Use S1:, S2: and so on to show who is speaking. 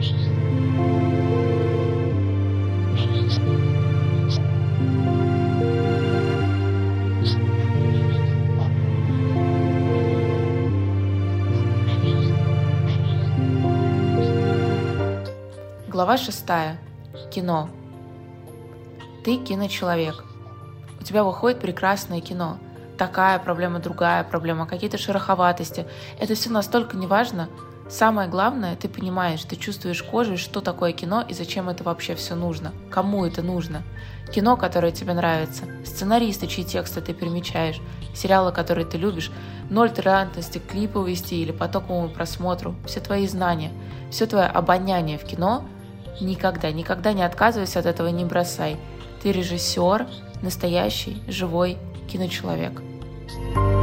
S1: Глава шестая. Кино. Ты киночеловек. У тебя выходит прекрасное кино. Такая проблема, другая проблема, какие-то шероховатости. Это все настолько неважно. Самое главное, ты понимаешь, ты чувствуешь кожей, что такое кино и зачем это вообще все нужно. Кому это нужно. Кино, которое тебе нравится, сценаристы, чьи тексты ты примечаешь, сериалы, которые ты любишь, ноль толерантности к клиповой стилю, потоковому просмотру, все твои знания, все твое обоняние в кино – Никогда, никогда не отказывайся от этого не бросай. Ты режиссер, настоящий, живой киночеловек. thank you